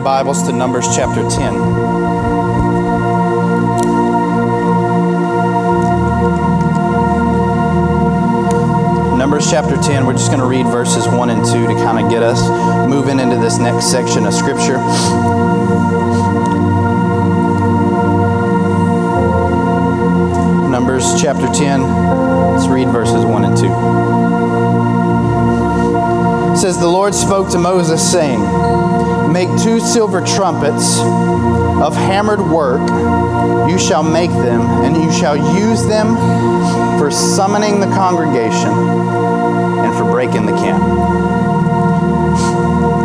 your Bibles to Numbers chapter 10. Numbers chapter 10, we're just going to read verses 1 and 2 to kind of get us moving into this next section of Scripture. Numbers chapter 10, let's read verses 1 and 2. It says, The Lord spoke to Moses, saying, Make two silver trumpets of hammered work. You shall make them, and you shall use them for summoning the congregation and for breaking the camp.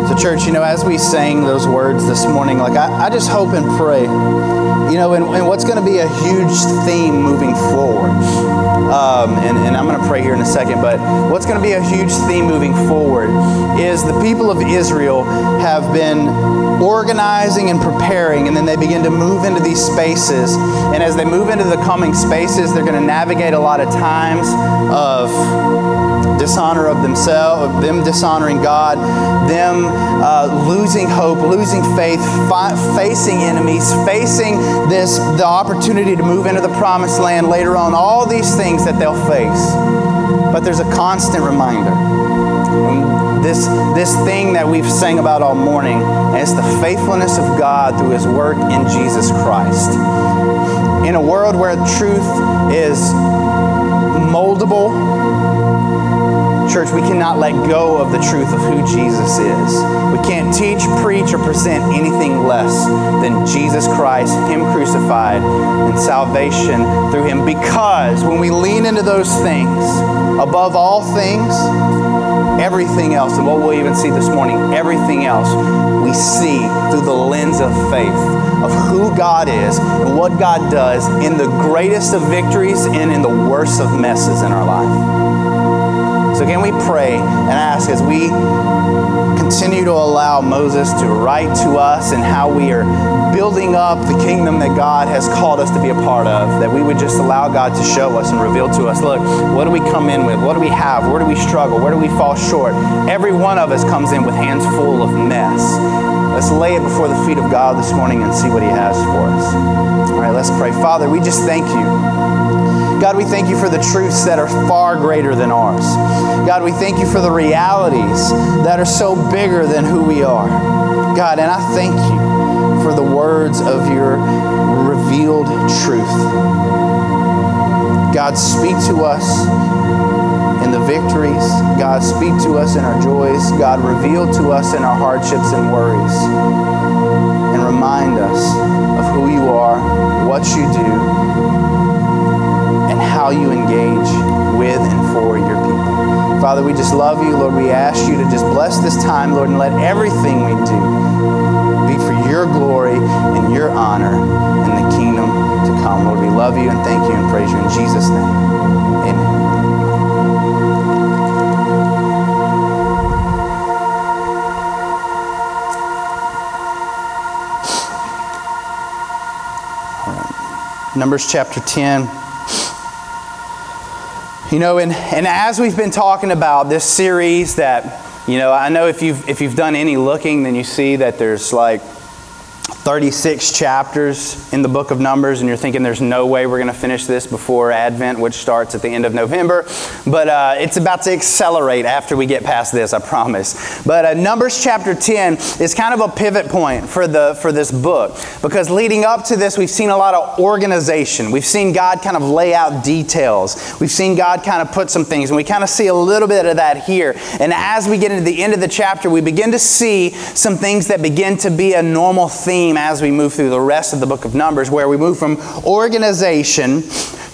So, church, you know, as we sang those words this morning, like I, I just hope and pray, you know, and, and what's going to be a huge theme moving forward. Um, and, and I'm going to pray here in a second, but what's going to be a huge theme moving forward is the people of Israel have been organizing and preparing, and then they begin to move into these spaces. And as they move into the coming spaces, they're going to navigate a lot of times of dishonor of themselves, of them dishonoring God, them uh, losing hope, losing faith, fi- facing enemies, facing this the opportunity to move into the promised land later on. All these things that they'll face, but there's a constant reminder. And this this thing that we've sang about all morning, and it's the faithfulness of God through His work in Jesus Christ. In a world where truth is moldable Church, we cannot let go of the truth of who Jesus is. We can't teach, preach, or present anything less than Jesus Christ, Him crucified, and salvation through Him. Because when we lean into those things, above all things, everything else, and what we'll even see this morning, everything else we see through the lens of faith of who God is and what God does in the greatest of victories and in the worst of messes in our life. So, can we pray and ask as we continue to allow Moses to write to us and how we are building up the kingdom that God has called us to be a part of, that we would just allow God to show us and reveal to us look, what do we come in with? What do we have? Where do we struggle? Where do we fall short? Every one of us comes in with hands full of mess. Let's lay it before the feet of God this morning and see what He has for us. All right, let's pray. Father, we just thank you. God, we thank you for the truths that are far greater than ours. God, we thank you for the realities that are so bigger than who we are. God, and I thank you for the words of your revealed truth. God, speak to us in the victories. God, speak to us in our joys. God, reveal to us in our hardships and worries. And remind us of who you are, what you do, how you engage with and for your people. Father, we just love you. Lord, we ask you to just bless this time, Lord, and let everything we do be for your glory and your honor in the kingdom to come. Lord, we love you and thank you and praise you in Jesus' name. Amen. Numbers chapter 10. You know, and, and as we've been talking about this series that, you know, I know if you've, if you've done any looking, then you see that there's like 36 chapters in the book of Numbers, and you're thinking there's no way we're going to finish this before Advent, which starts at the end of November. But uh, it's about to accelerate after we get past this, I promise. But uh, Numbers chapter 10 is kind of a pivot point for, the, for this book because leading up to this, we've seen a lot of organization. We've seen God kind of lay out details. We've seen God kind of put some things, and we kind of see a little bit of that here. And as we get into the end of the chapter, we begin to see some things that begin to be a normal theme as we move through the rest of the book of Numbers, where we move from organization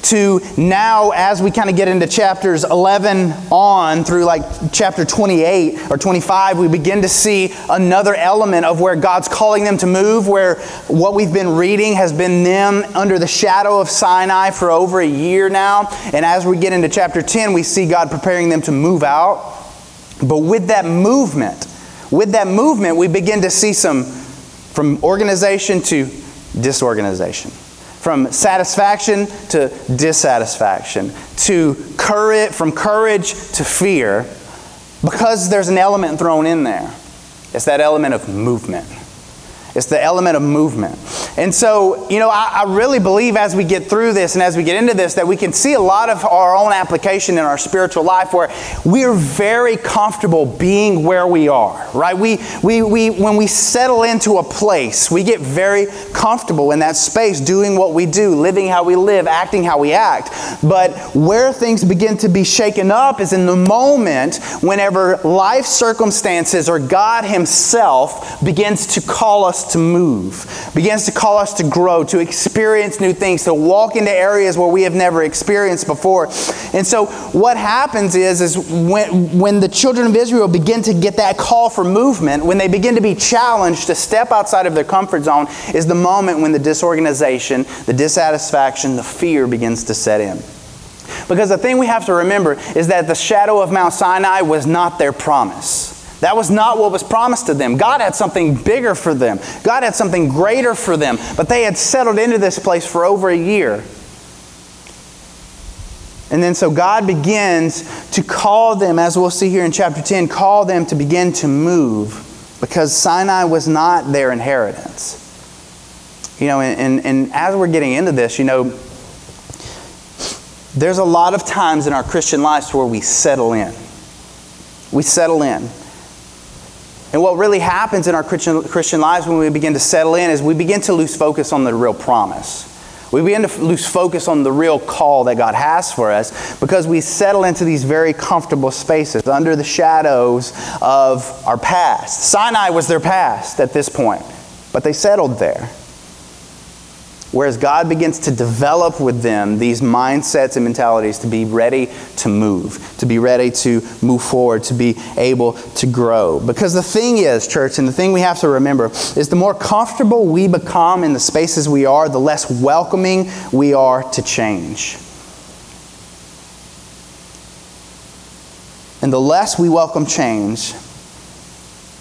to now, as we kind of get into chapters 11 on through like chapter 28 or 25, we begin to see another element of where God's calling them to move, where what we've been reading has been them under the shadow of Sinai for over a year now. And as we get into chapter 10, we see God preparing them to move out. But with that movement, with that movement, we begin to see some from organization to disorganization, from satisfaction to dissatisfaction, to courage, from courage to fear, because there's an element thrown in there. It's that element of movement. It's the element of movement. And so, you know, I, I, really believe as we get through this and as we get into this that we can see a lot of our own application in our spiritual life where we are very comfortable being where we are, right? We, we, we, when we settle into a place, we get very comfortable in that space, doing what we do, living how we live, acting how we act. But where things begin to be shaken up is in the moment whenever life circumstances or God Himself begins to call us to move, begins to call us to grow, to experience new things, to walk into areas where we have never experienced before. And so what happens is, is when, when the children of Israel begin to get that call for movement, when they begin to be challenged to step outside of their comfort zone, is the moment when the disorganization, the dissatisfaction, the fear begins to set in. Because the thing we have to remember is that the shadow of Mount Sinai was not their promise. That was not what was promised to them. God had something bigger for them, God had something greater for them. But they had settled into this place for over a year. And then so God begins to call them, as we'll see here in chapter 10, call them to begin to move because Sinai was not their inheritance. You know, and, and, and as we're getting into this, you know, there's a lot of times in our Christian lives where we settle in. We settle in. And what really happens in our Christian, Christian lives when we begin to settle in is we begin to lose focus on the real promise. We begin to lose focus on the real call that God has for us because we settle into these very comfortable spaces under the shadows of our past. Sinai was their past at this point, but they settled there. Whereas God begins to develop with them these mindsets and mentalities to be ready to move, to be ready to move forward, to be able to grow. Because the thing is, church, and the thing we have to remember is the more comfortable we become in the spaces we are, the less welcoming we are to change. And the less we welcome change,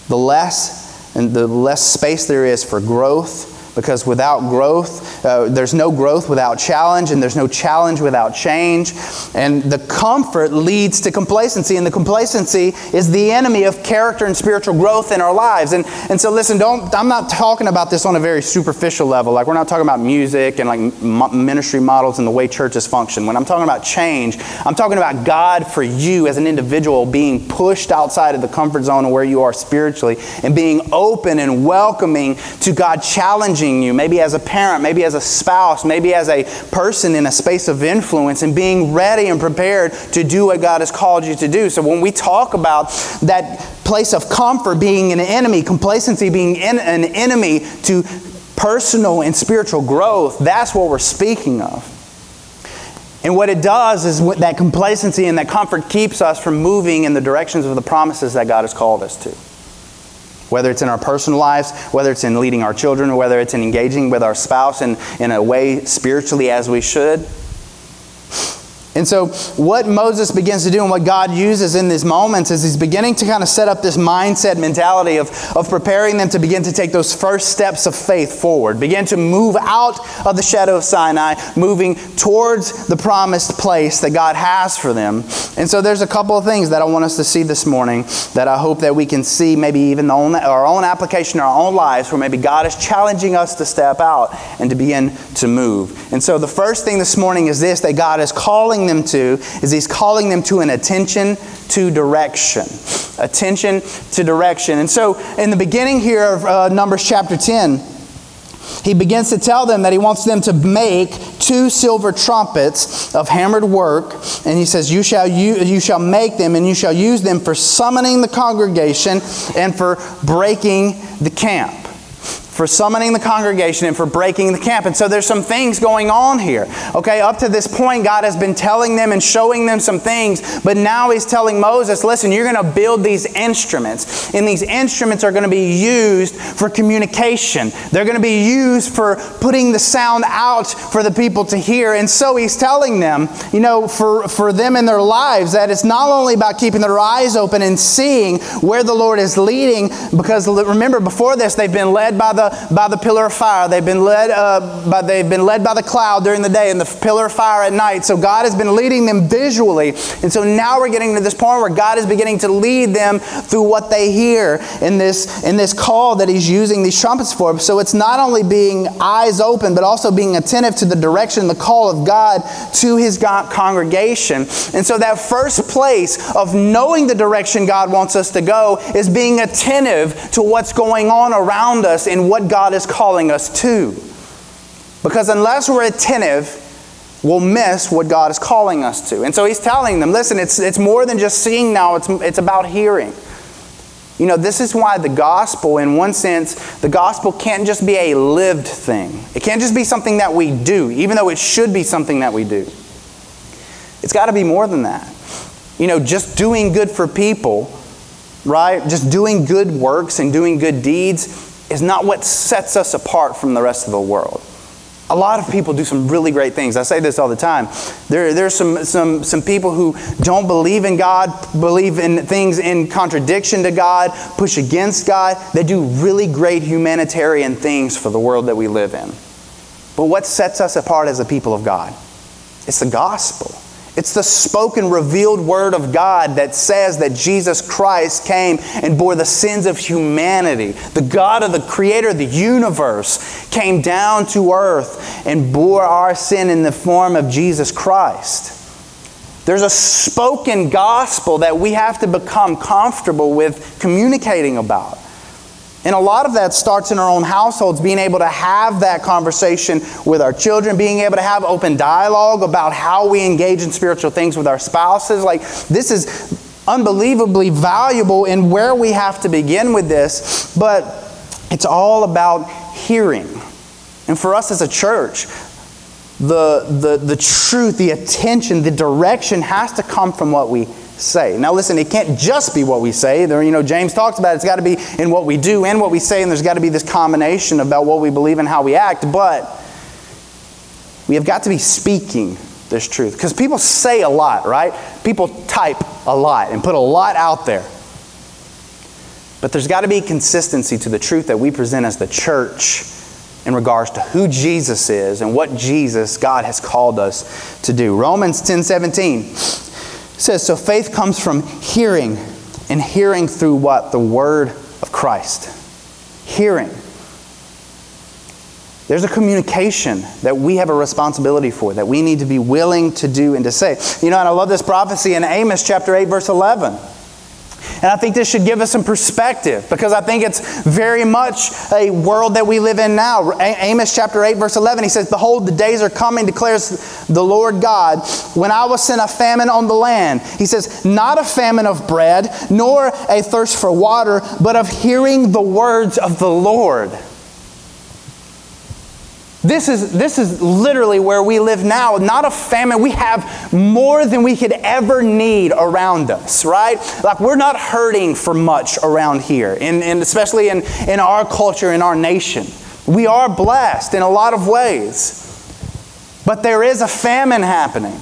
the less and the less space there is for growth because without growth, uh, there's no growth without challenge, and there's no challenge without change. And the comfort leads to complacency, and the complacency is the enemy of character and spiritual growth in our lives. And, and so, listen, don't, I'm not talking about this on a very superficial level. Like, we're not talking about music and like ministry models and the way churches function. When I'm talking about change, I'm talking about God for you as an individual being pushed outside of the comfort zone of where you are spiritually and being open and welcoming to God challenging challenging you, maybe as a parent, maybe as a spouse, maybe as a person in a space of influence, and being ready and prepared to do what God has called you to do. So when we talk about that place of comfort being an enemy, complacency being an enemy to personal and spiritual growth, that's what we're speaking of. And what it does is that complacency and that comfort keeps us from moving in the directions of the promises that God has called us to whether it's in our personal lives, whether it's in leading our children, or whether it's in engaging with our spouse in, in a way spiritually as we should. And so, what Moses begins to do and what God uses in these moments is he's beginning to kind of set up this mindset mentality of, of preparing them to begin to take those first steps of faith forward, begin to move out of the shadow of Sinai, moving towards the promised place that God has for them. And so, there's a couple of things that I want us to see this morning that I hope that we can see, maybe even own, our own application our own lives, where maybe God is challenging us to step out and to begin to move. And so, the first thing this morning is this that God is calling calling them to is he's calling them to an attention to direction. Attention to direction. And so in the beginning here of uh, Numbers chapter 10, he begins to tell them that he wants them to make two silver trumpets of hammered work and he says you shall you, you shall make them and you shall use them for summoning the congregation and for breaking the camp for summoning the congregation and for breaking the camp. And so there's some things going on here. Okay, up to this point, God has been telling them and showing them some things, but now He's telling Moses, listen, you're going to build these instruments, and these instruments are going to be used for communication. They're going to be used for putting the sound out for the people to hear. And so He's telling them, you know, for, for them in their lives, that it's not only about keeping their eyes open and seeing where the Lord is leading, because remember, before this, they've been led by the by the pillar of fire. They've been, led, uh, by, they've been led by the cloud during the day and the pillar of fire at night. So God has been leading them visually. And so now we're getting to this point where God is beginning to lead them through what they hear in this, in this call that He's using these trumpets for. So it's not only being eyes open, but also being attentive to the direction, the call of God to His congregation. And so that first place of knowing the direction God wants us to go is being attentive to what's going on around us and what God is calling us to. Because unless we're attentive, we'll miss what God is calling us to. And so he's telling them, listen, it's, it's more than just seeing now, it's, it's about hearing. You know, this is why the gospel, in one sense, the gospel can't just be a lived thing. It can't just be something that we do, even though it should be something that we do. It's got to be more than that. You know, just doing good for people, right? Just doing good works and doing good deeds is not what sets us apart from the rest of the world. A lot of people do some really great things. I say this all the time. There, there's some, some, some people who don't believe in God, believe in things in contradiction to God, push against God. They do really great humanitarian things for the world that we live in. But what sets us apart as a people of God? It's the gospel. It's the spoken, revealed word of God that says that Jesus Christ came and bore the sins of humanity. The God of the creator of the universe came down to earth and bore our sin in the form of Jesus Christ. There's a spoken gospel that we have to become comfortable with communicating about. And a lot of that starts in our own households, being able to have that conversation with our children, being able to have open dialogue about how we engage in spiritual things with our spouses. Like, this is unbelievably valuable in where we have to begin with this, but it's all about hearing. And for us as a church, the, the, the truth, the attention, the direction has to come from what we say. Now, listen, it can't just be what we say. There, you know, James talks about it. It's got to be in what we do and what we say, and there's got to be this combination about what we believe and how we act. But we have got to be speaking this truth because people say a lot, right? People type a lot and put a lot out there. But there's got to be consistency to the truth that we present as the church in regards to who Jesus is and what Jesus, God, has called us to do. Romans 10 17 says, So faith comes from hearing, and hearing through what? The word of Christ. Hearing. There's a communication that we have a responsibility for, that we need to be willing to do and to say. You know, and I love this prophecy in Amos chapter 8, verse 11. And I think this should give us some perspective because I think it's very much a world that we live in now. Amos chapter 8, verse 11, he says, Behold, the days are coming, declares the Lord God, when I will send a famine on the land. He says, Not a famine of bread, nor a thirst for water, but of hearing the words of the Lord. This is, this is literally where we live now. Not a famine. We have more than we could ever need around us, right? Like we're not hurting for much around here, and, and especially in, in our culture, in our nation. We are blessed in a lot of ways. But there is a famine happening.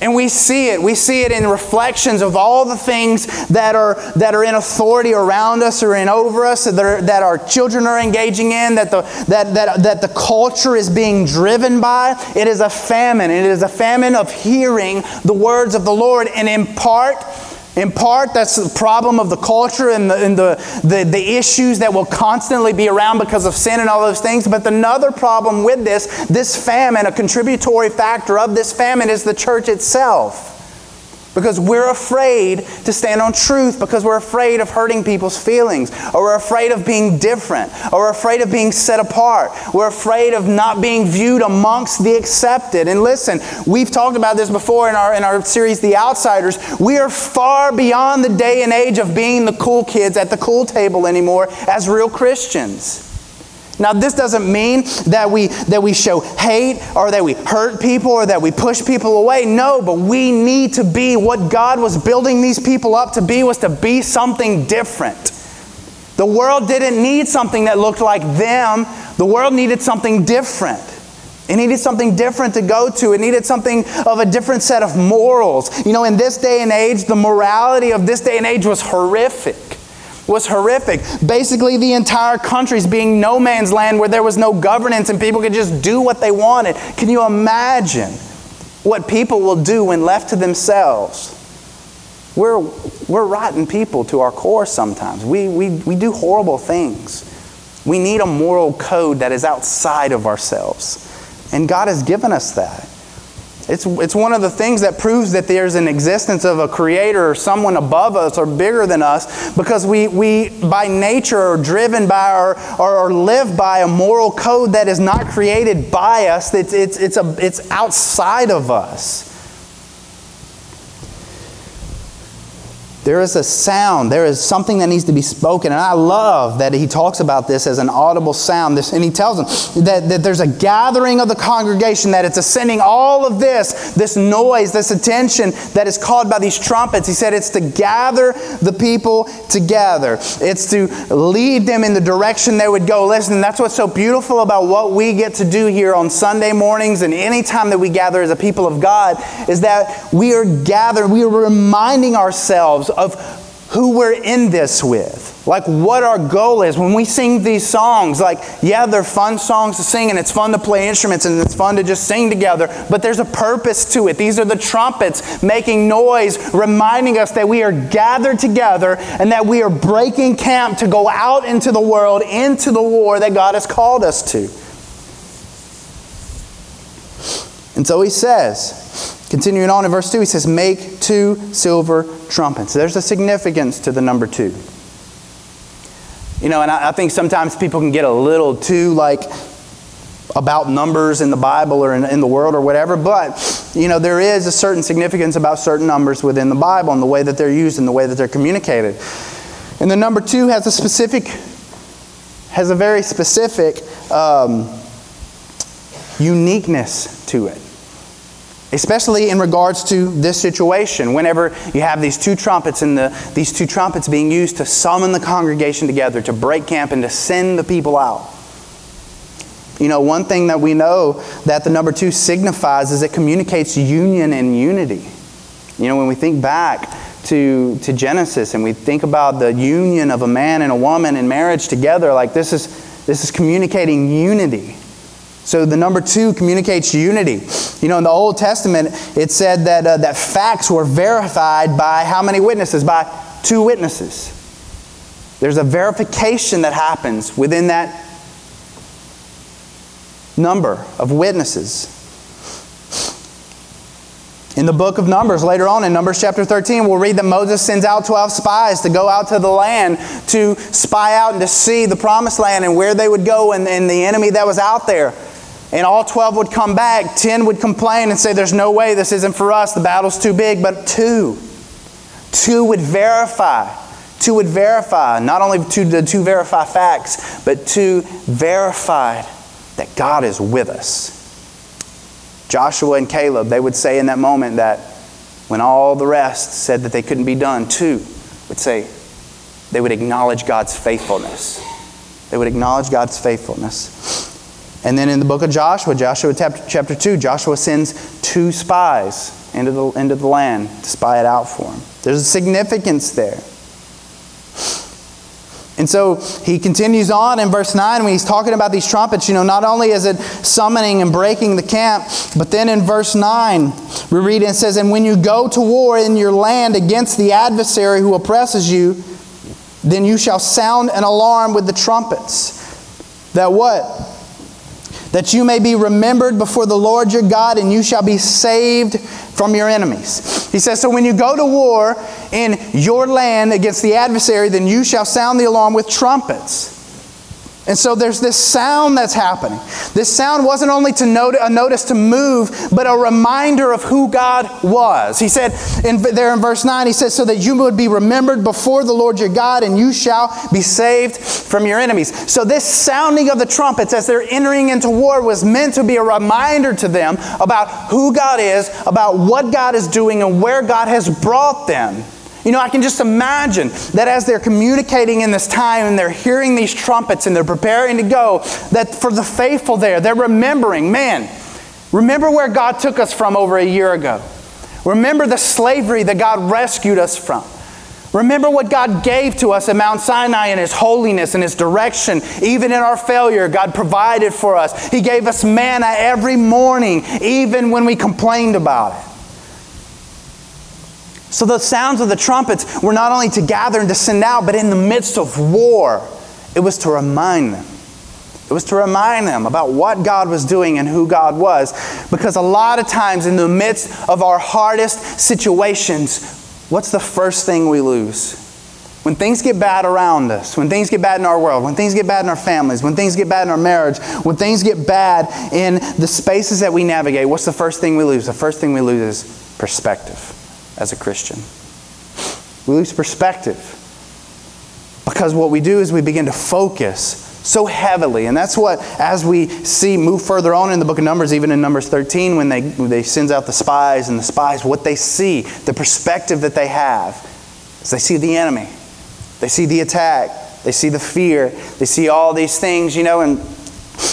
And we see it. We see it in reflections of all the things that are, that are in authority around us or in over us, that, are, that our children are engaging in, that the, that, that, that the culture is being driven by. It is a famine. It is a famine of hearing the words of the Lord. And in part, in part, that's the problem of the culture and, the, and the, the, the, issues that will constantly be around because of sin and all those things. But another problem with this, this famine, a contributory factor of this famine is the church itself. Because we're afraid to stand on truth, because we're afraid of hurting people's feelings, or we're afraid of being different, or we're afraid of being set apart. We're afraid of not being viewed amongst the accepted. And listen, we've talked about this before in our, in our series, The Outsiders. We are far beyond the day and age of being the cool kids at the cool table anymore as real Christians. Now, this doesn't mean that we, that we show hate or that we hurt people or that we push people away. No, but we need to be what God was building these people up to be, was to be something different. The world didn't need something that looked like them, the world needed something different. It needed something different to go to. It needed something of a different set of morals. You know, in this day and age, the morality of this day and age was horrific. Was horrific. Basically, the entire country's being no man's land where there was no governance and people could just do what they wanted. Can you imagine what people will do when left to themselves? We're, we're rotten people to our core sometimes. We, we, we do horrible things. We need a moral code that is outside of ourselves. And God has given us that. It's, it's one of the things that proves that there's an existence of a creator or someone above us or bigger than us because we, we by nature, are driven by or, or, or live by a moral code that is not created by us, it's, it's, it's, a, it's outside of us. There is a sound. There is something that needs to be spoken. And I love that he talks about this as an audible sound. This, and he tells them that, that there's a gathering of the congregation, that it's ascending all of this, this noise, this attention that is called by these trumpets. He said it's to gather the people together, it's to lead them in the direction they would go. Listen, that's what's so beautiful about what we get to do here on Sunday mornings and any time that we gather as a people of God is that we are gathered, we are reminding ourselves of who we're in this with. Like what our goal is. When we sing these songs, like, yeah, they're fun songs to sing and it's fun to play instruments and it's fun to just sing together, but there's a purpose to it. These are the trumpets making noise, reminding us that we are gathered together and that we are breaking camp to go out into the world, into the war that God has called us to. And so he says, Continuing on in verse 2, he says, Make two silver trumpets. There's a significance to the number two. You know, and I, I think sometimes people can get a little too like about numbers in the Bible or in, in, the world or whatever, but you know, there is a certain significance about certain numbers within the Bible and the way that they're used and the way that they're communicated. And the number two has a specific, has a very specific um, uniqueness to it especially in regards to this situation whenever you have these two trumpets and the, these two trumpets being used to summon the congregation together to break camp and to send the people out. You know one thing that we know that the number two signifies is it communicates union and unity. You know when we think back to, to genesis and we think about the union of a man and a woman in marriage together like this is this is communicating unity so the number two communicates unity. You know, in the Old Testament, it said that, uh, that facts were verified by how many witnesses? By two witnesses. There's a verification that happens within that number of witnesses. In the book of Numbers, later on in Numbers chapter 13, we'll read that Moses sends out 12 spies to go out to the land to spy out and to see the promised land and where they would go and, and the enemy that was out there and all 12 would come back, 10 would complain and say, There's no way this isn't for us, the battle's too big. But two, two would verify. Two would verify, not only to, to two verify facts, but two verified that God is with us. Joshua and Caleb, they would say in that moment that when all the rest said that they couldn't be done, two would say they would acknowledge God's faithfulness. They would acknowledge God's faithfulness. And then in the book of Joshua, Joshua chapter 2, Joshua sends two spies into the, into the land to spy it out for him. There's a significance there. And so he continues on in verse 9 when he's talking about these trumpets. You know, not only is it summoning and breaking the camp, but then in verse 9, we read and it says, And when you go to war in your land against the adversary who oppresses you, then you shall sound an alarm with the trumpets. That what? That you may be remembered before the Lord your God, and you shall be saved from your enemies. He says, So when you go to war in your land against the adversary, then you shall sound the alarm with trumpets. And so there's this sound that's happening. This sound wasn't only to note, a notice to move, but a reminder of who God was. He said in, there in verse 9, he says, So that you would be remembered before the Lord your God, and you shall be saved from your enemies. So this sounding of the trumpets as they're entering into war was meant to be a reminder to them about who God is, about what God is doing, and where God has brought them. You know, I can just imagine that as they're communicating in this time and they're hearing these trumpets and they're preparing to go, that for the faithful there, they're remembering, man, remember where God took us from over a year ago. Remember the slavery that God rescued us from. Remember what God gave to us at Mount Sinai in His holiness and His direction. Even in our failure, God provided for us. He gave us manna every morning, even when we complained about it. So the sounds of the trumpets were not only to gather and to send out, but in the midst of war, it was to remind them. It was to remind them about what God was doing and who God was. Because a lot of times, in the midst of our hardest situations, what's the first thing we lose? When things get bad around us, when things get bad in our world, when things get bad in our families, when things get bad in our marriage, when things get bad in the spaces that we navigate, what's the first thing we lose? The first thing we lose is perspective as a Christian. We lose perspective because what we do is we begin to focus so heavily. And that's what, as we see move further on in the book of Numbers, even in Numbers 13, when they, when they sends out the spies and the spies, what they see, the perspective that they have, is they see the enemy. They see the attack. They see the fear. They see all these things, you know, and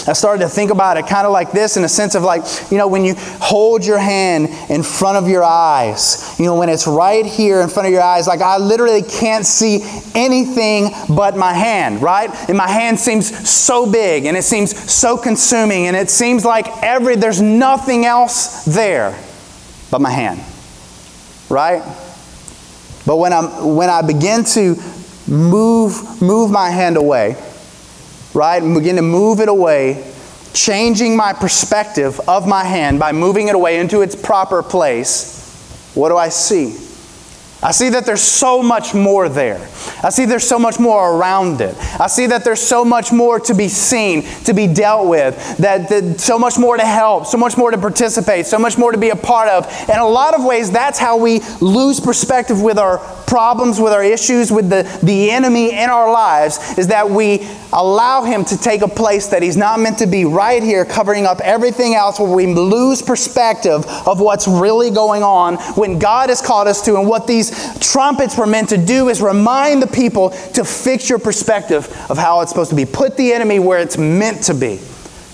I started to think about it kind of like this in a sense of like, you know, when you hold your hand in front of your eyes, you know, when it's right here in front of your eyes, like I literally can't see anything but my hand, right? And my hand seems so big and it seems so consuming and it seems like every, there's nothing else there but my hand, right? But when, I'm, when I begin to move, move my hand away, right? And begin to move it away, changing my perspective of my hand by moving it away into its proper place. What do I see? I see that there's so much more there. I see there's so much more around it. I see that there's so much more to be seen, to be dealt with, that, that so much more to help, so much more to participate, so much more to be a part of. In a lot of ways, that's how we lose perspective with our problems, with our issues, with the, the enemy in our lives, is that we allow him to take a place that he's not meant to be right here, covering up everything else, where we lose perspective of what's really going on when God has called us to. And what trumpets were meant to do is remind the people to fix your perspective of how it's supposed to be. Put the enemy where it's meant to be.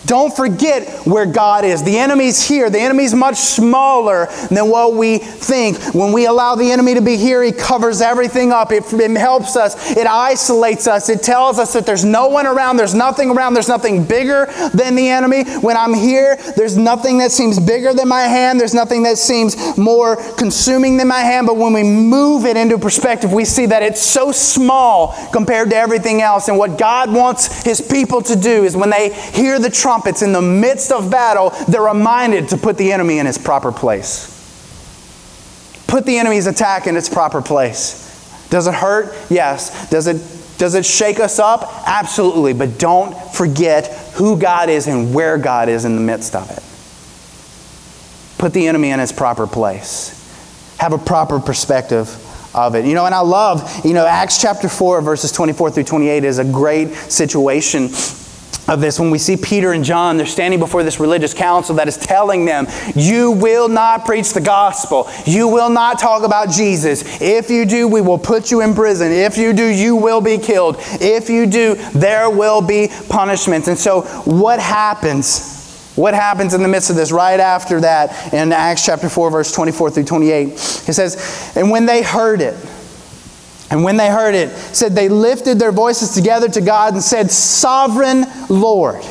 Don't forget where God is. The enemy's here. The enemy's much smaller than what we think. When we allow the enemy to be here, he covers everything up. It, it, helps us. It isolates us. It tells us that there's no one around. There's nothing around. There's nothing bigger than the enemy. When I'm here, there's nothing that seems bigger than my hand. There's nothing that seems more consuming than my hand. But when we move it into perspective, we see that it's so small compared to everything else. And what God wants his people to do is when they hear the trumpets in the midst of battle, they're reminded to put the enemy in his proper place. Put the enemy's attack in its proper place. Does it hurt? Yes. Does it, does it shake us up? Absolutely. But don't forget who God is and where God is in the midst of it. Put the enemy in his proper place. Have a proper perspective of it. You know, and I love, you know, Acts chapter 4, verses 24 through 28 is a great situation of this when we see Peter and John, they're standing before this religious council that is telling them, You will not preach the gospel. You will not talk about Jesus. If you do, we will put you in prison. If you do, you will be killed. If you do, there will be punishments. And so, what happens? What happens in the midst of this right after that in Acts chapter 4, verse 24 through 28? It says, And when they heard it, and when they heard it, said they lifted their voices together to God and said, Sovereign Lord,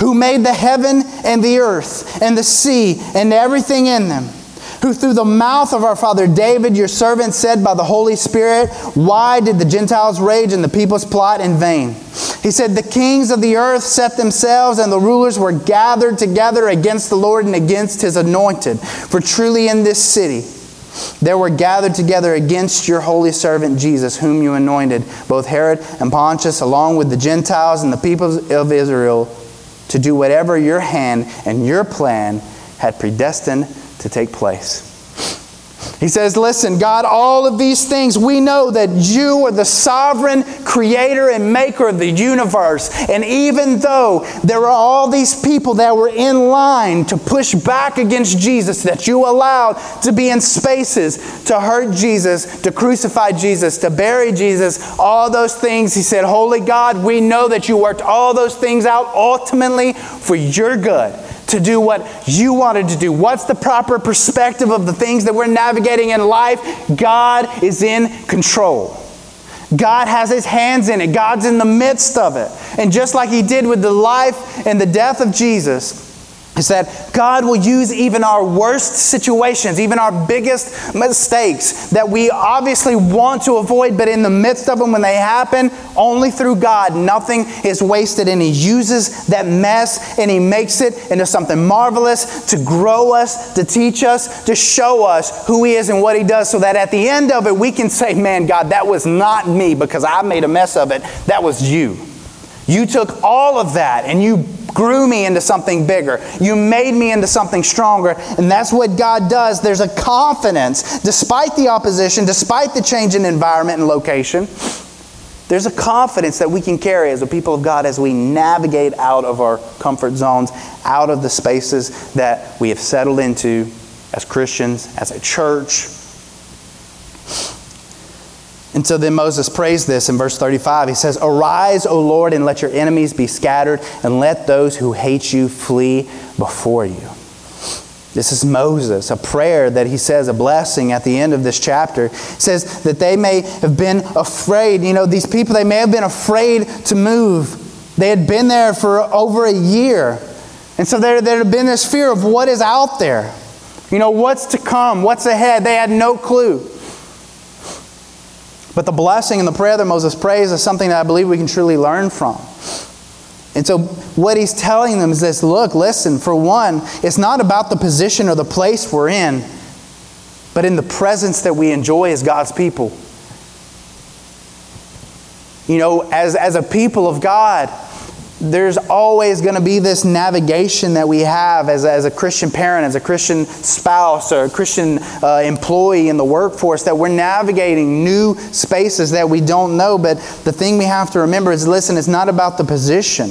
who made the heaven and the earth and the sea and everything in them, who through the mouth of our father David, your servant, said by the Holy Spirit, Why did the Gentiles rage and the peoples plot in vain? He said, The kings of the earth set themselves, and the rulers were gathered together against the Lord and against his anointed. For truly in this city, there were gathered together against your holy servant Jesus, whom you anointed, both Herod and Pontius, along with the Gentiles and the people of Israel, to do whatever your hand and your plan had predestined to take place. He says, Listen, God, all of these things, we know that you are the sovereign creator and maker of the universe. And even though there are all these people that were in line to push back against Jesus, that you allowed to be in spaces to hurt Jesus, to crucify Jesus, to bury Jesus, all those things, he said, Holy God, we know that you worked all those things out ultimately for your good to do what you wanted to do? What's the proper perspective of the things that we're navigating in life? God is in control. God has his hands in it. God's in the midst of it. And just like he did with the life and the death of Jesus, is that God will use even our worst situations, even our biggest mistakes that we obviously want to avoid, but in the midst of them, when they happen, only through God, nothing is wasted. And He uses that mess and He makes it into something marvelous to grow us, to teach us, to show us who He is and what He does, so that at the end of it, we can say, Man, God, that was not me because I made a mess of it. That was you. You took all of that and you grew me into something bigger. You made me into something stronger. And that's what God does. There's a confidence, despite the opposition, despite the change in environment and location, there's a confidence that we can carry as a people of God as we navigate out of our comfort zones, out of the spaces that we have settled into as Christians, as a church, and so then Moses prays this in verse 35. He says, Arise, O Lord, and let your enemies be scattered, and let those who hate you flee before you. This is Moses, a prayer that he says, a blessing at the end of this chapter. Says that they may have been afraid. You know, these people, they may have been afraid to move. They had been there for over a year. And so there, there had been this fear of what is out there. You know, what's to come, what's ahead. They had no clue. But the blessing and the prayer that Moses prays is something that I believe we can truly learn from. And so, what he's telling them is this look, listen, for one, it's not about the position or the place we're in, but in the presence that we enjoy as God's people. You know, as, as a people of God, there's always going to be this navigation that we have as as a Christian parent, as a Christian spouse, or a Christian uh, employee in the workforce, that we're navigating new spaces that we don't know. But the thing we have to remember is listen, it's not about the position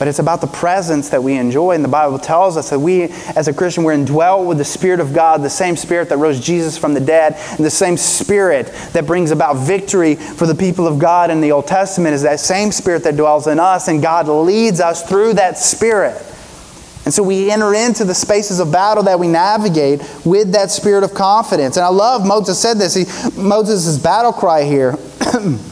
but it's about the presence that we enjoy. And the Bible tells us that we, as a Christian, we're indwelt with the Spirit of God, the same Spirit that rose Jesus from the dead, and the same Spirit that brings about victory for the people of God in the Old Testament is that same Spirit that dwells in us, and God leads us through that Spirit. And so we enter into the spaces of battle that we navigate with that spirit of confidence. And I love Moses said this. He, Moses' battle cry here.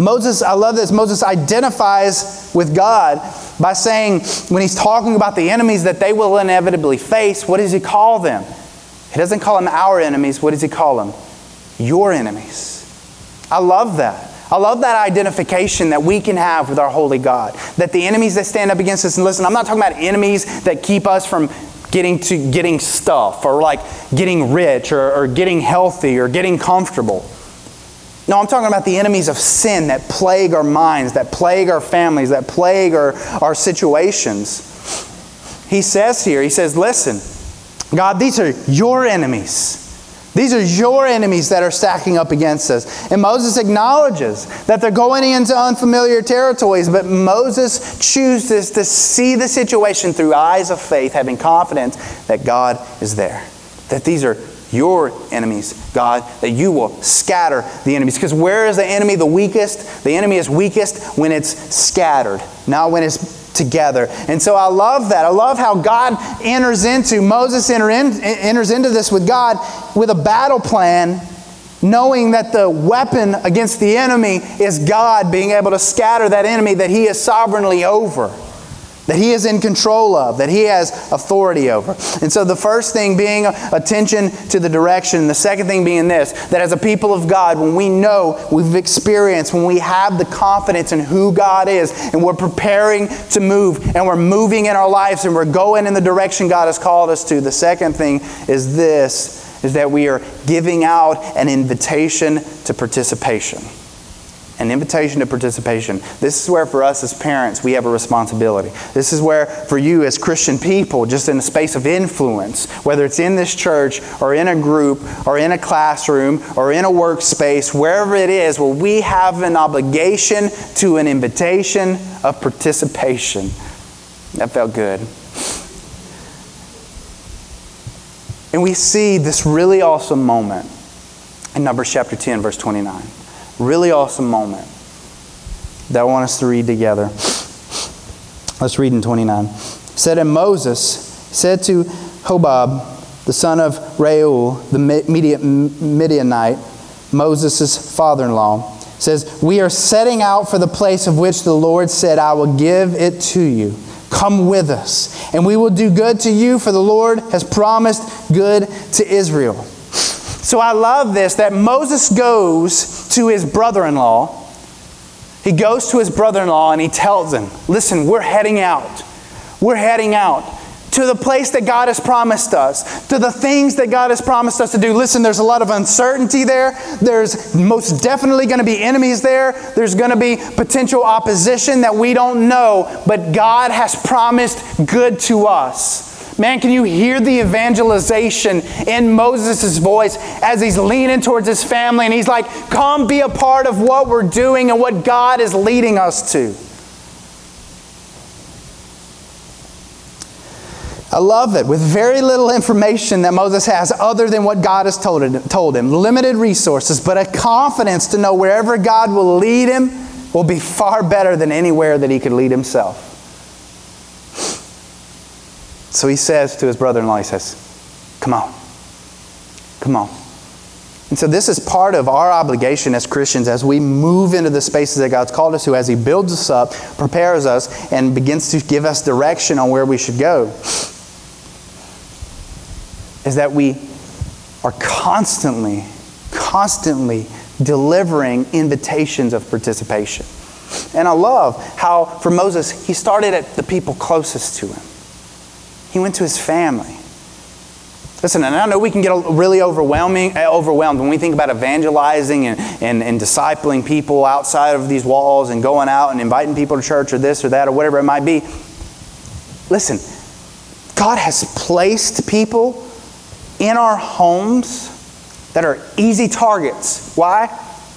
Moses, I love this. Moses identifies with God by saying, when he's talking about the enemies that they will inevitably face, what does he call them? He doesn't call them our enemies. What does he call them? Your enemies. I love that. I love that identification that we can have with our holy God. That the enemies that stand up against us, and listen, I'm not talking about enemies that keep us from getting to getting stuff or like getting rich or, or getting healthy or getting comfortable. No, I'm talking about the enemies of sin that plague our minds, that plague our families, that plague our, our situations. He says here, he says, listen, God, these are your enemies. These are your enemies that are stacking up against us. And Moses acknowledges that they're going into unfamiliar territories, but Moses chooses to see the situation through eyes of faith, having confidence that God is there. That these are your enemies, God, that you will scatter the enemies. Because where is the enemy the weakest? The enemy is weakest when it's scattered, not when it's together. And so I love that. I love how God enters into, Moses enter in, enters into this with God with a battle plan, knowing that the weapon against the enemy is God being able to scatter that enemy that he is sovereignly over that he is in control of, that he has authority over. And so the first thing being attention to the direction, the second thing being this that as a people of God, when we know, we've experienced, when we have the confidence in who God is, and we're preparing to move, and we're moving in our lives, and we're going in the direction God has called us to, the second thing is this is that we are giving out an invitation to participation an invitation to participation. This is where, for us as parents, we have a responsibility. This is where, for you as Christian people, just in a space of influence, whether it's in this church or in a group or in a classroom or in a workspace, wherever it is, where we have an obligation to an invitation of participation. That felt good. And we see this really awesome moment in Numbers chapter 10, verse 29. Really awesome moment that I want us to read together. Let's read in 29. said, And Moses said to Hobab, the son of Reuel, the Midianite, Moses' father in law, says, We are setting out for the place of which the Lord said, I will give it to you. Come with us, and we will do good to you, for the Lord has promised good to Israel. So I love this that Moses goes to his brother in law. He goes to his brother in law and he tells him, Listen, we're heading out. We're heading out to the place that God has promised us, to the things that God has promised us to do. Listen, there's a lot of uncertainty there. There's most definitely going to be enemies there. There's going to be potential opposition that we don't know, but God has promised good to us. Man, can you hear the evangelization in Moses' voice as he's leaning towards his family and he's like, Come be a part of what we're doing and what God is leading us to. I love it. With very little information that Moses has other than what God has told him, told him, limited resources, but a confidence to know wherever God will lead him will be far better than anywhere that he could lead himself. So he says to his brother in law, he says, Come on. Come on. And so, this is part of our obligation as Christians as we move into the spaces that God's called us to, as He builds us up, prepares us, and begins to give us direction on where we should go is that we are constantly, constantly delivering invitations of participation. And I love how, for Moses, he started at the people closest to him. He went to his family. Listen, and I know we can get really overwhelming, uh, overwhelmed when we think about evangelizing and, and, and discipling people outside of these walls and going out and inviting people to church or this or that or whatever it might be. Listen, God has placed people in our homes that are easy targets. Why?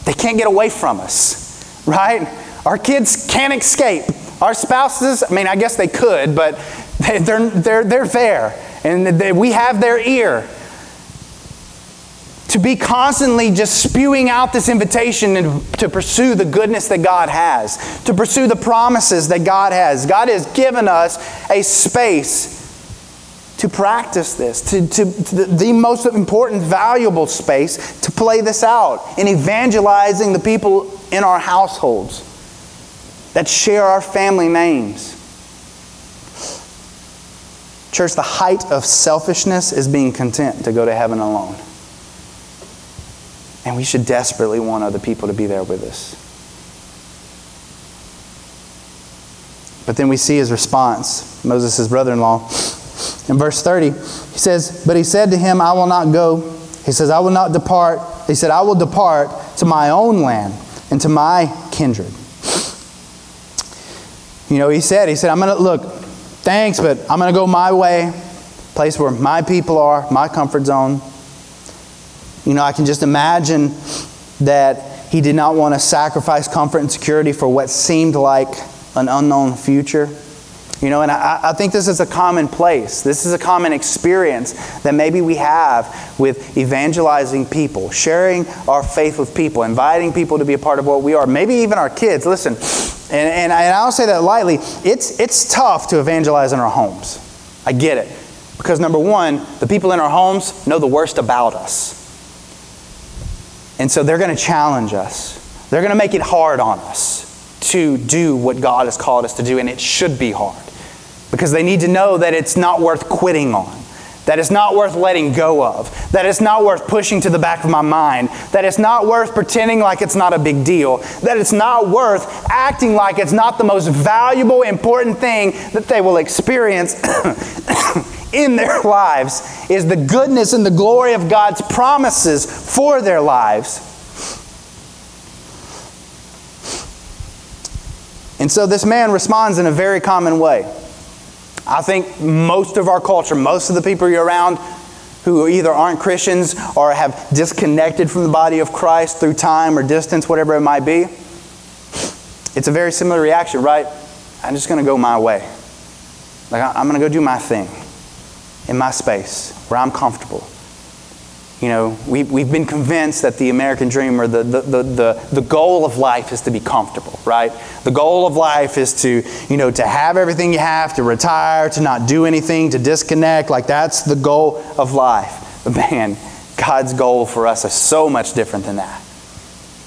They can't get away from us, right? Our kids can't escape. Our spouses, I mean, I guess they could, but they're, they're, they're there. And they, we have their ear. To be constantly just spewing out this invitation and to pursue the goodness that God has, to pursue the promises that God has. God has given us a space to practice this, to, to, to the, the, most important, valuable space to play this out in evangelizing the people in our households that share our family names. Church, the height of selfishness is being content to go to heaven alone. And we should desperately want other people to be there with us. But then we see his response, Moses' brother in law. In verse 30, he says, But he said to him, I will not go. He says, I will not depart. He said, I will depart to my own land and to my kindred. You know, he said, he said, I'm going to, look, thanks, but I'm going to go my way, place where my people are, my comfort zone. You know, I can just imagine that he did not want to sacrifice comfort and security for what seemed like an unknown future. You know, and I, I, think this is a common place. This is a common experience that maybe we have with evangelizing people, sharing our faith with people, inviting people to be a part of what we are, maybe even our kids. Listen, and, and, I, and I'll say that lightly, it's, it's tough to evangelize in our homes. I get it. Because number one, the people in our homes know the worst about us. And so they're going to challenge us. They're going to make it hard on us to do what God has called us to do, and it should be hard because they need to know that it's not worth quitting on, that it's not worth letting go of, that it's not worth pushing to the back of my mind, that it's not worth pretending like it's not a big deal, that it's not worth acting like it's not the most valuable, important thing that they will experience in their lives is the goodness and the glory of God's promises for their lives. And so this man responds in a very common way. I think most of our culture, most of the people you're around who either aren't Christians or have disconnected from the body of Christ through time or distance, whatever it might be, it's a very similar reaction, right? I'm just going to go my way. Like, I'm going to go do my thing in my space where I'm comfortable. You know, we, we've been convinced that the American dream or the, the, the, the, the goal of life is to be comfortable, right? The goal of life is to, you know, to have everything you have, to retire, to not do anything, to disconnect. Like that's the goal of life. But man, God's goal for us is so much different than that.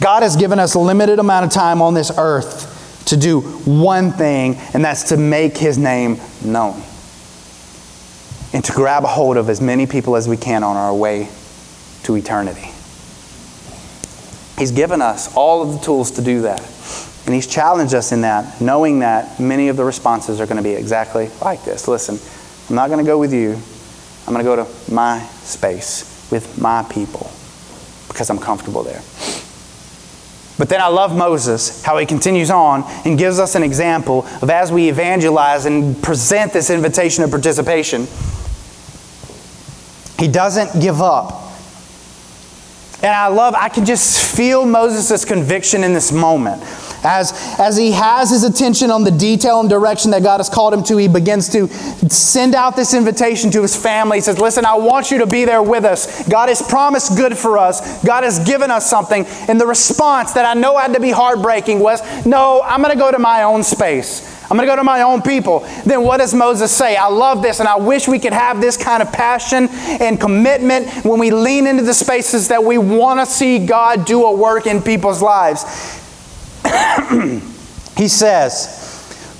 God has given us a limited amount of time on this earth to do one thing, and that's to make His name known. And to grab a hold of as many people as we can on our way to eternity. He's given us all of the tools to do that. And He's challenged us in that, knowing that many of the responses are going to be exactly like this. Listen, I'm not going to go with you. I'm going to go to my space with my people because I'm comfortable there. But then I love Moses, how he continues on and gives us an example of as we evangelize and present this invitation of participation, he doesn't give up. And I love, I can just feel Moses' conviction in this moment. As, as he has his attention on the detail and direction that God has called him to, he begins to send out this invitation to his family. He says, Listen, I want you to be there with us. God has promised good for us, God has given us something. And the response that I know had to be heartbreaking was, No, I'm going to go to my own space. I'm going to go to my own people. Then what does Moses say? I love this, and I wish we could have this kind of passion and commitment when we lean into the spaces that we want to see God do a work in people's lives. he says,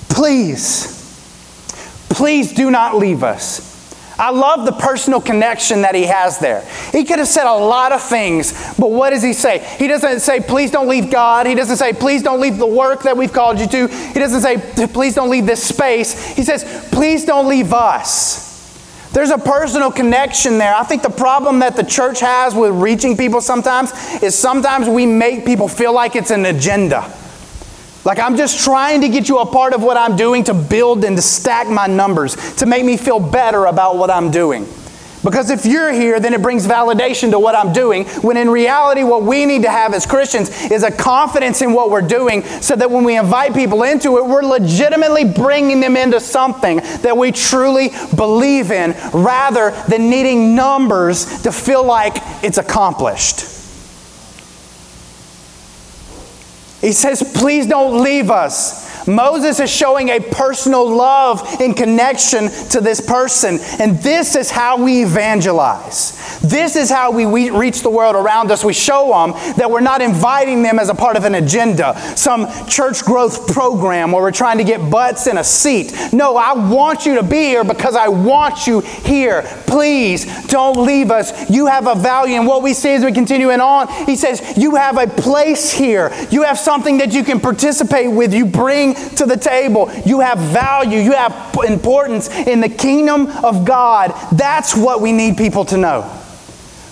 Please, please do not leave us. I love the personal connection that he has there. He could have said a lot of things, but what does he say? He doesn't say, please don't leave God. He doesn't say, please don't leave the work that we've called you to. He doesn't say, please don't leave this space. He says, please don't leave us. There's a personal connection there. I think the problem that the church has with reaching people sometimes is sometimes we make people feel like it's an agenda. Like I'm just trying to get you a part of what I'm doing to build and to stack my numbers, to make me feel better about what I'm doing. Because if you're here, then it brings validation to what I'm doing. When in reality, what we need to have as Christians is a confidence in what we're doing so that when we invite people into it, we're legitimately bringing them into something that we truly believe in rather than needing numbers to feel like it's accomplished. He says, Please don't leave us. Moses is showing a personal love in connection to this person. And this is how we evangelize. This is how we reach the world around us. We show them that we're not inviting them as a part of an agenda, some church growth program where we're trying to get butts in a seat. No, I want you to be here because I want you here. Please don't leave us. You have a value. And what we see as we continue on, he says, You have a place here. You have something that you can participate with. You bring to the table. You have value. You have importance in the kingdom of God. That's what we need people to know.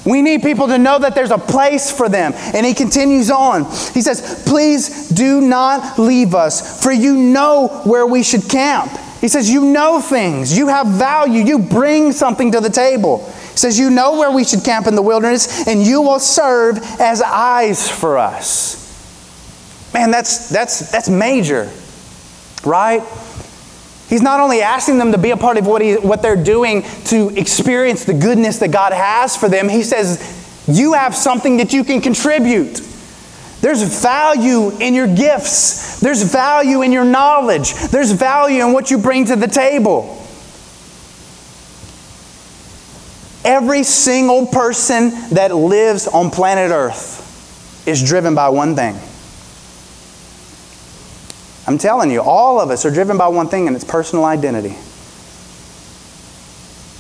We need people to know that there's a place for them. And he continues on. He says, Please do not leave us, for you know where we should camp. He says, You know things. You have value. You bring something to the table. He says, You know where we should camp in the wilderness, and you will serve as eyes for us. Man, that's, that's, that's major right? He's not only asking them to be a part of what, he, what they're doing to experience the goodness that God has for them, he says, You have something that you can contribute. There's value in your gifts, there's value in your knowledge, there's value in what you bring to the table. Every single person that lives on planet Earth is driven by one thing I'm telling you, all of us are driven by one thing, and it's personal identity.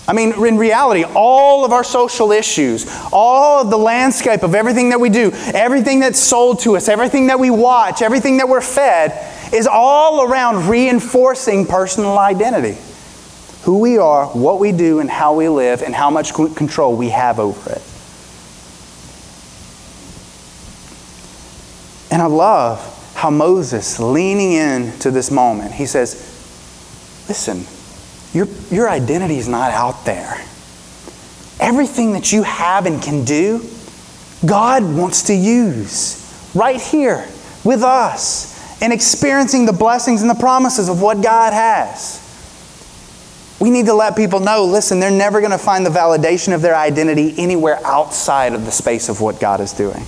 I mean, in reality, all of our social issues, all of the landscape of everything that we do, everything that's sold to us, everything that we watch, everything that we're fed, is all around reinforcing personal identity. Who we are, what we do, and how we live, and how much control we have over it. And I love how Moses, leaning in to this moment, he says, Listen, your, your identity is not out there. Everything that you have and can do, God wants to use right here with us and experiencing the blessings and the promises of what God has. We need to let people know listen, they're never going to find the validation of their identity anywhere outside of the space of what God is doing.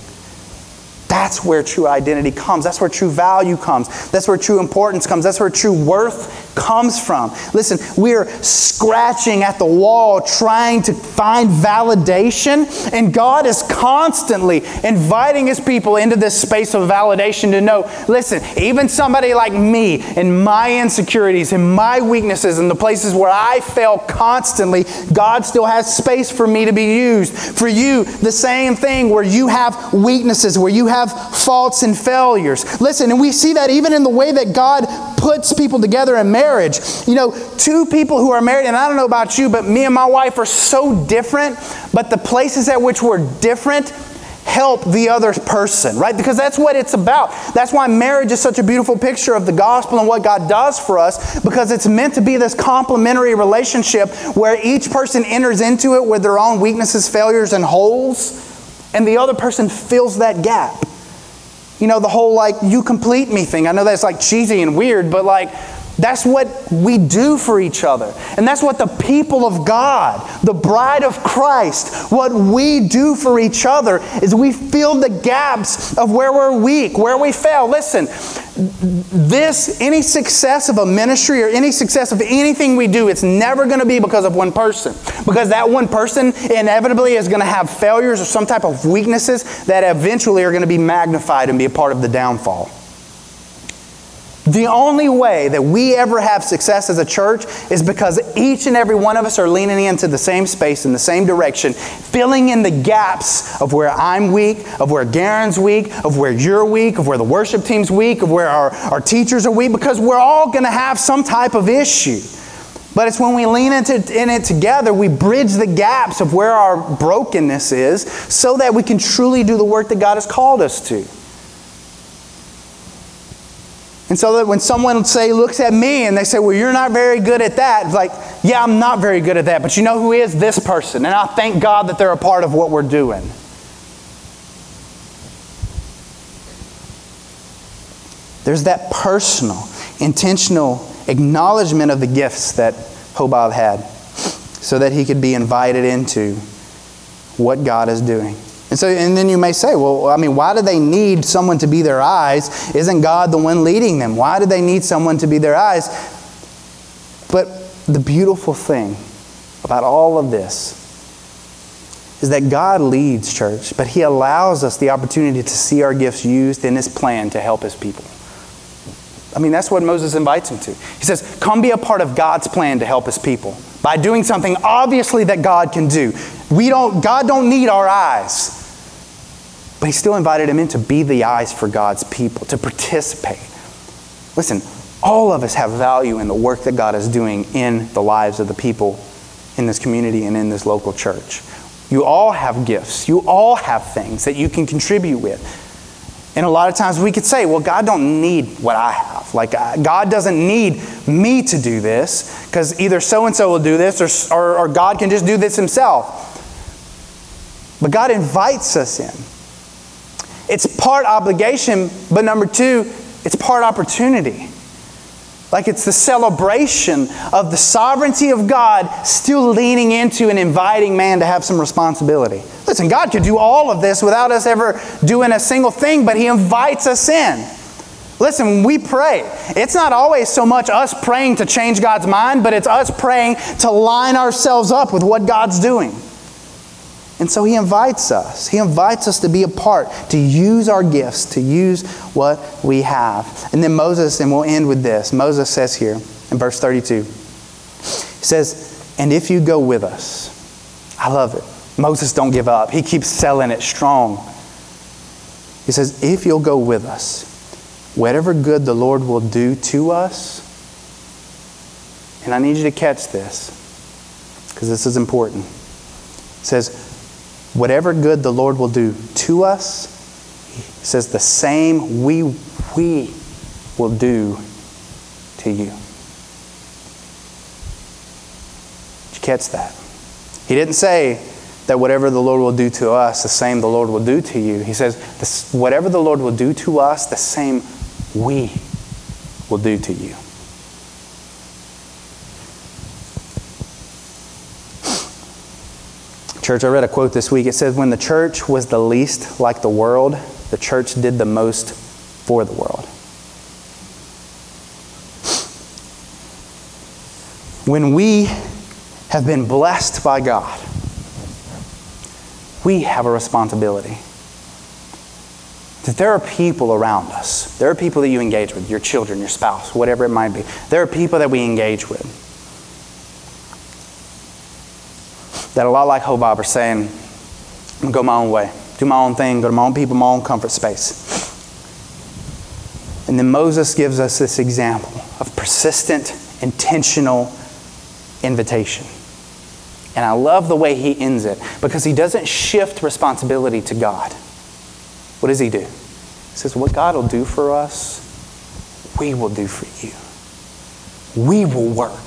That's where true identity comes. That's where true value comes. That's where true importance comes. That's where true worth comes from. Listen, we're scratching at the wall trying to find validation, and God is constantly inviting His people into this space of validation to know listen, even somebody like me and my insecurities and my weaknesses and the places where I fail constantly, God still has space for me to be used. For you, the same thing where you have weaknesses, where you have faults and failures. Listen, and we see that even in the way that God puts people together in marriage. You know, two people who are married, and I don't know about you, but me and my wife are so different, but the places at which we're different help the other person, right? Because that's what it's about. That's why marriage is such a beautiful picture of the gospel and what God does for us, because it's meant to be this complementary relationship where each person enters into it with their own weaknesses, failures, and holes, and the other person fills that gap. You know, the whole like, you complete me thing. I know that's like cheesy and weird, but like, that's what we do for each other. And that's what the people of God, the bride of Christ, what we do for each other is we fill the gaps of where we're weak, where we fail. Listen, this, any success of a ministry or any success of anything we do, it's never going to be because of one person. Because that one person inevitably is going to have failures or some type of weaknesses that eventually are going to be magnified and be a part of the downfall. The only way that we ever have success as a church is because each and every one of us are leaning into the same space in the same direction, filling in the gaps of where I'm weak, of where Garen's weak, of where you're weak, of where the worship team's weak, of where our, our teachers are weak, because we're all going to have some type of issue. But it's when we lean into in it together, we bridge the gaps of where our brokenness is so that we can truly do the work that God has called us to. And so that when someone say looks at me and they say, "Well, you're not very good at that," it's like, "Yeah, I'm not very good at that, but you know who is this person?" And I thank God that they're a part of what we're doing. There's that personal, intentional acknowledgement of the gifts that Hobab had so that he could be invited into what God is doing. And so, and then you may say, well, I mean, why do they need someone to be their eyes? Isn't God the one leading them? Why do they need someone to be their eyes? But the beautiful thing about all of this is that God leads church, but He allows us the opportunity to see our gifts used in His plan to help His people. I mean, that's what Moses invites him to. He says, Come be a part of God's plan to help His people by doing something obviously that God can do. We don't, God don't need our eyes. But he still invited him in to be the eyes for God's people, to participate. Listen, all of us have value in the work that God is doing in the lives of the people in this community and in this local church. You all have gifts. You all have things that you can contribute with. And a lot of times we could say, well, God don't need what I have. Like, God doesn't need me to do this because either so and so will do this or, or, or God can just do this himself. But God invites us in. It's part obligation, but number two, it's part opportunity. Like it's the celebration of the sovereignty of God still leaning into and inviting man to have some responsibility. Listen, God could do all of this without us ever doing a single thing, but He invites us in. Listen, when we pray, it's not always so much us praying to change God's mind, but it's us praying to line ourselves up with what God's doing. And so he invites us. He invites us to be a part, to use our gifts, to use what we have. And then Moses, and we'll end with this. Moses says here in verse 32, he says, And if you go with us, I love it. Moses don't give up. He keeps selling it strong. He says, If you'll go with us, whatever good the Lord will do to us, and I need you to catch this, because this is important. It says, whatever good the Lord will do to us, he says the same we, we will do to you. Did you catch that? He didn't say that whatever the Lord will do to us, the same the Lord will do to you. He says, whatever the Lord will do to us, the same we will do to you. Church, I read a quote this week. It says, When the church was the least like the world, the church did the most for the world. When we have been blessed by God, we have a responsibility. That there are people around us. There are people that you engage with, your children, your spouse, whatever it might be. There are people that we engage with. That a lot like Hobab are saying, I'm going to go my own way, do my own thing, go to my own people, my own comfort space. And then Moses gives us this example of persistent, intentional invitation. And I love the way he ends it because he doesn't shift responsibility to God. What does he do? He says, What God will do for us, we will do for you. We will work.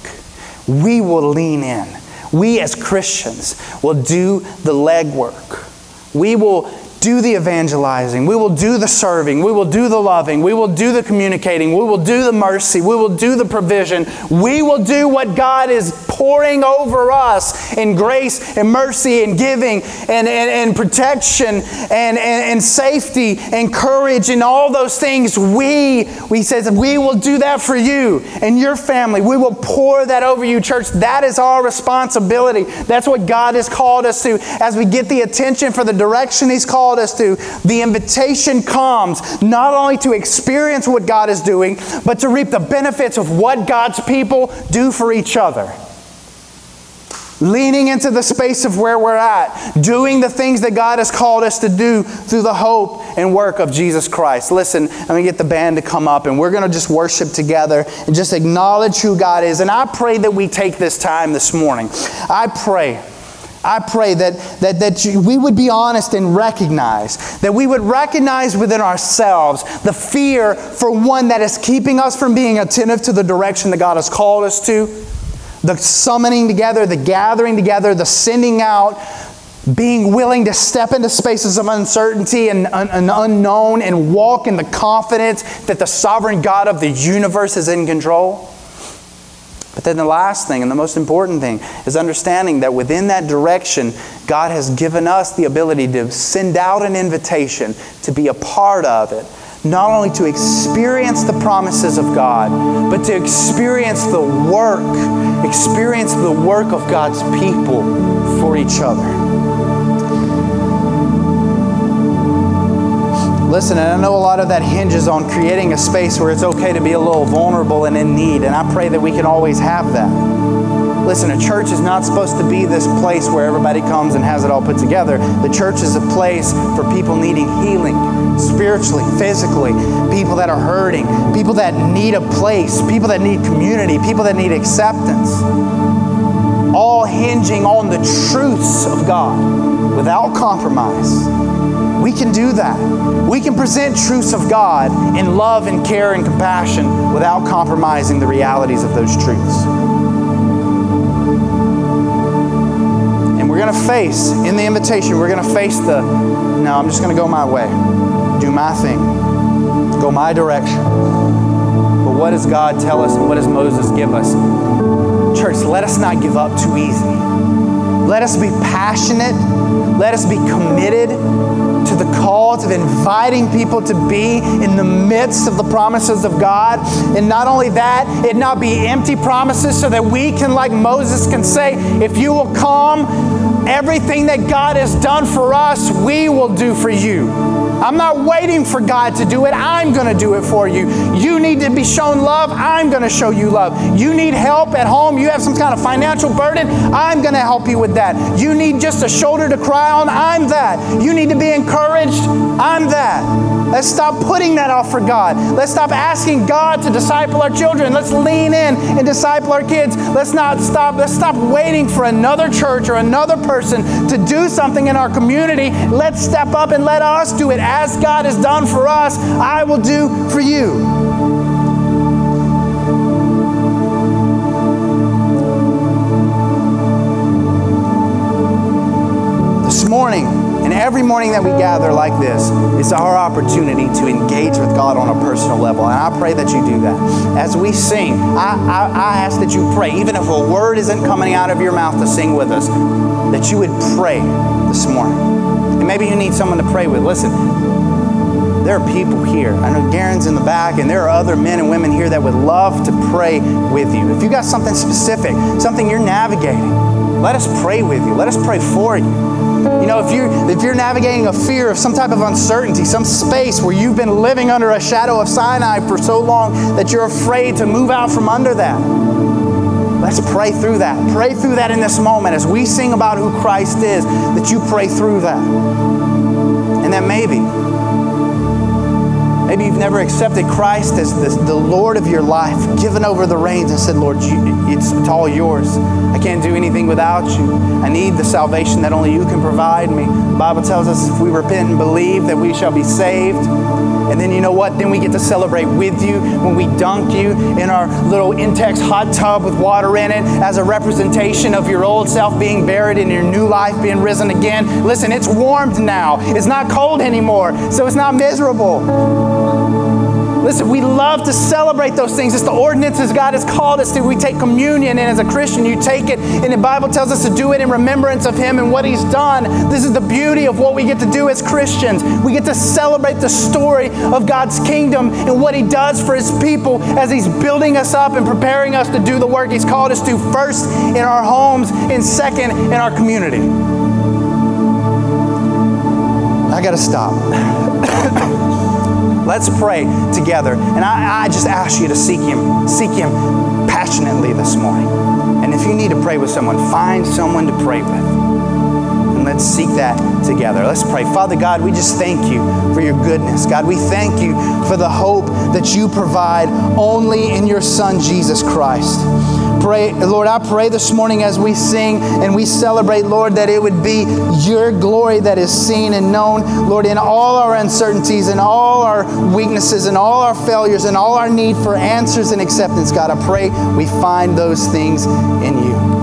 We will lean in. We as Christians will do the legwork. We will do the evangelizing. We will do the serving. We will do the loving. We will do the communicating. We will do the mercy. We will do the provision. We will do what God is pouring over us in grace and mercy and giving and, and, and protection and, and, and safety and courage and all those things. We, we says, we will do that for you and your family. We will pour that over you, church. That is our responsibility. That's what God has called us to as we get the attention for the direction He's called called us to, the invitation comes not only to experience what God is doing, but to reap the benefits of what God's people do for each other leaning into the space of where we're at, doing the things that God has called us to do through the hope and work of Jesus Christ. Listen, I'm going to get the band to come up and we're going to just worship together and just acknowledge who God is. And I pray that we take this time this morning. I pray I pray that, that, that we would be honest and recognize, that we would recognize within ourselves the fear for one that is keeping us from being attentive to the direction that God has called us to, the summoning together, the gathering together, the sending out, being willing to step into spaces of uncertainty and, and unknown and walk in the confidence that the sovereign God of the universe is in control. But then the last thing and the most important thing is understanding that within that direction, God has given us the ability to send out an invitation to be a part of it. Not only to experience the promises of God, but to experience the work, experience the work of God's people for each other. Listen, and I know a lot of that hinges on creating a space where it's okay to be a little vulnerable and in need, and I pray that we can always have that. Listen, a church is not supposed to be this place where everybody comes and has it all put together. The church is a place for people needing healing, spiritually, physically, people that are hurting, people that need a place, people that need community, people that need acceptance. All hinging on the truths of God without compromise. We can do that. We can present truths of God in love and care and compassion without compromising the realities of those truths. Going to face, in the invitation, we're going to face the no, I'm just going to go my way, do my thing, go my direction. But what does God tell us and what does Moses give us? Church, let us not give up too easy. Let us be passionate. Let us be committed to the cause of inviting people to be in the midst of the promises of God. And not only that, it not be empty promises so that we can, like Moses, can say, if you will come, everything that God has done for us, we will do for you. I'm not waiting for God to do it. I'm going to do it for you. You need to be shown love. I'm going to show you love. You need help at home. You have some kind of financial burden. I'm going to help you with that. You need just a shoulder to cry on. I'm that. You need to be encouraged. I'm that. Let's stop putting that off for God. Let's stop asking God to disciple our children. Let's lean in and disciple our kids. Let's not stop. Let's stop waiting for another church or another person to do something in our community. Let's step up and let us do it as God has done for us. I will do for you. This morning, and every morning that we gather like this is our opportunity to engage with God on a personal level. And I pray that you do that. As we sing, I, I, I ask that you pray, even if a word isn't coming out of your mouth to sing with us, that you would pray this morning. Maybe you need someone to pray with. Listen, there are people here. I know Garen's in the back, and there are other men and women here that would love to pray with you. If you got something specific, something you're navigating, let us pray with you. Let us pray for you. You know, if you're, if you're navigating a fear of some type of uncertainty, some space where you've been living under a shadow of Sinai for so long that you're afraid to move out from under that. Let's pray through that. Pray through that in this moment as we sing about who Christ is, that you pray through that. And that maybe Maybe you've never accepted Christ as the, the, Lord of your life, given over the reins and said, Lord, it's, it's all yours. I can't do anything without you. I need the salvation that only you can provide me. The Bible tells us if we repent and believe that we shall be saved. And then you know what? Then we get to celebrate with you when we dunk you in our little Intex hot tub with water in it as a representation of your old self being buried and your new life being risen again. Listen, it's warmed now. It's not cold anymore, so it's not miserable. Listen, we love to celebrate those things. It's the ordinances God has called us to. We take communion, and as a Christian, you take it, and the Bible tells us to do it in remembrance of Him and what He's done. This is the beauty of what we get to do as Christians. We get to celebrate the story of God's kingdom and what He does for His people as He's building us up and preparing us to do the work He's called us to, first in our homes, and second in our community. I got to stop. Let's pray together. And I, I just ask you to seek Him, seek Him passionately this morning. And if you need to pray with someone, find someone to pray with. And let's seek that together. Let's pray. Father God, we just thank you for your goodness. God, we thank you for the hope that you provide only in your Son, Jesus Christ pray, Lord, I pray this morning as we sing and we celebrate, Lord, that it would be your glory that is seen and known, Lord, in all our uncertainties and all our weaknesses and all our failures and all our need for answers and acceptance, God. I pray we find those things in you.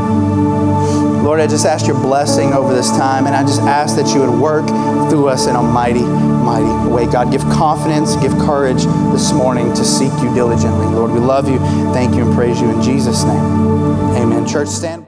Lord, I just ask your blessing over this time, and I just ask that you would work through us in a mighty, mighty way. God, give confidence, give courage this morning to seek you diligently. Lord, we love you, thank you, and praise you in Jesus' name. Amen. Church, stand.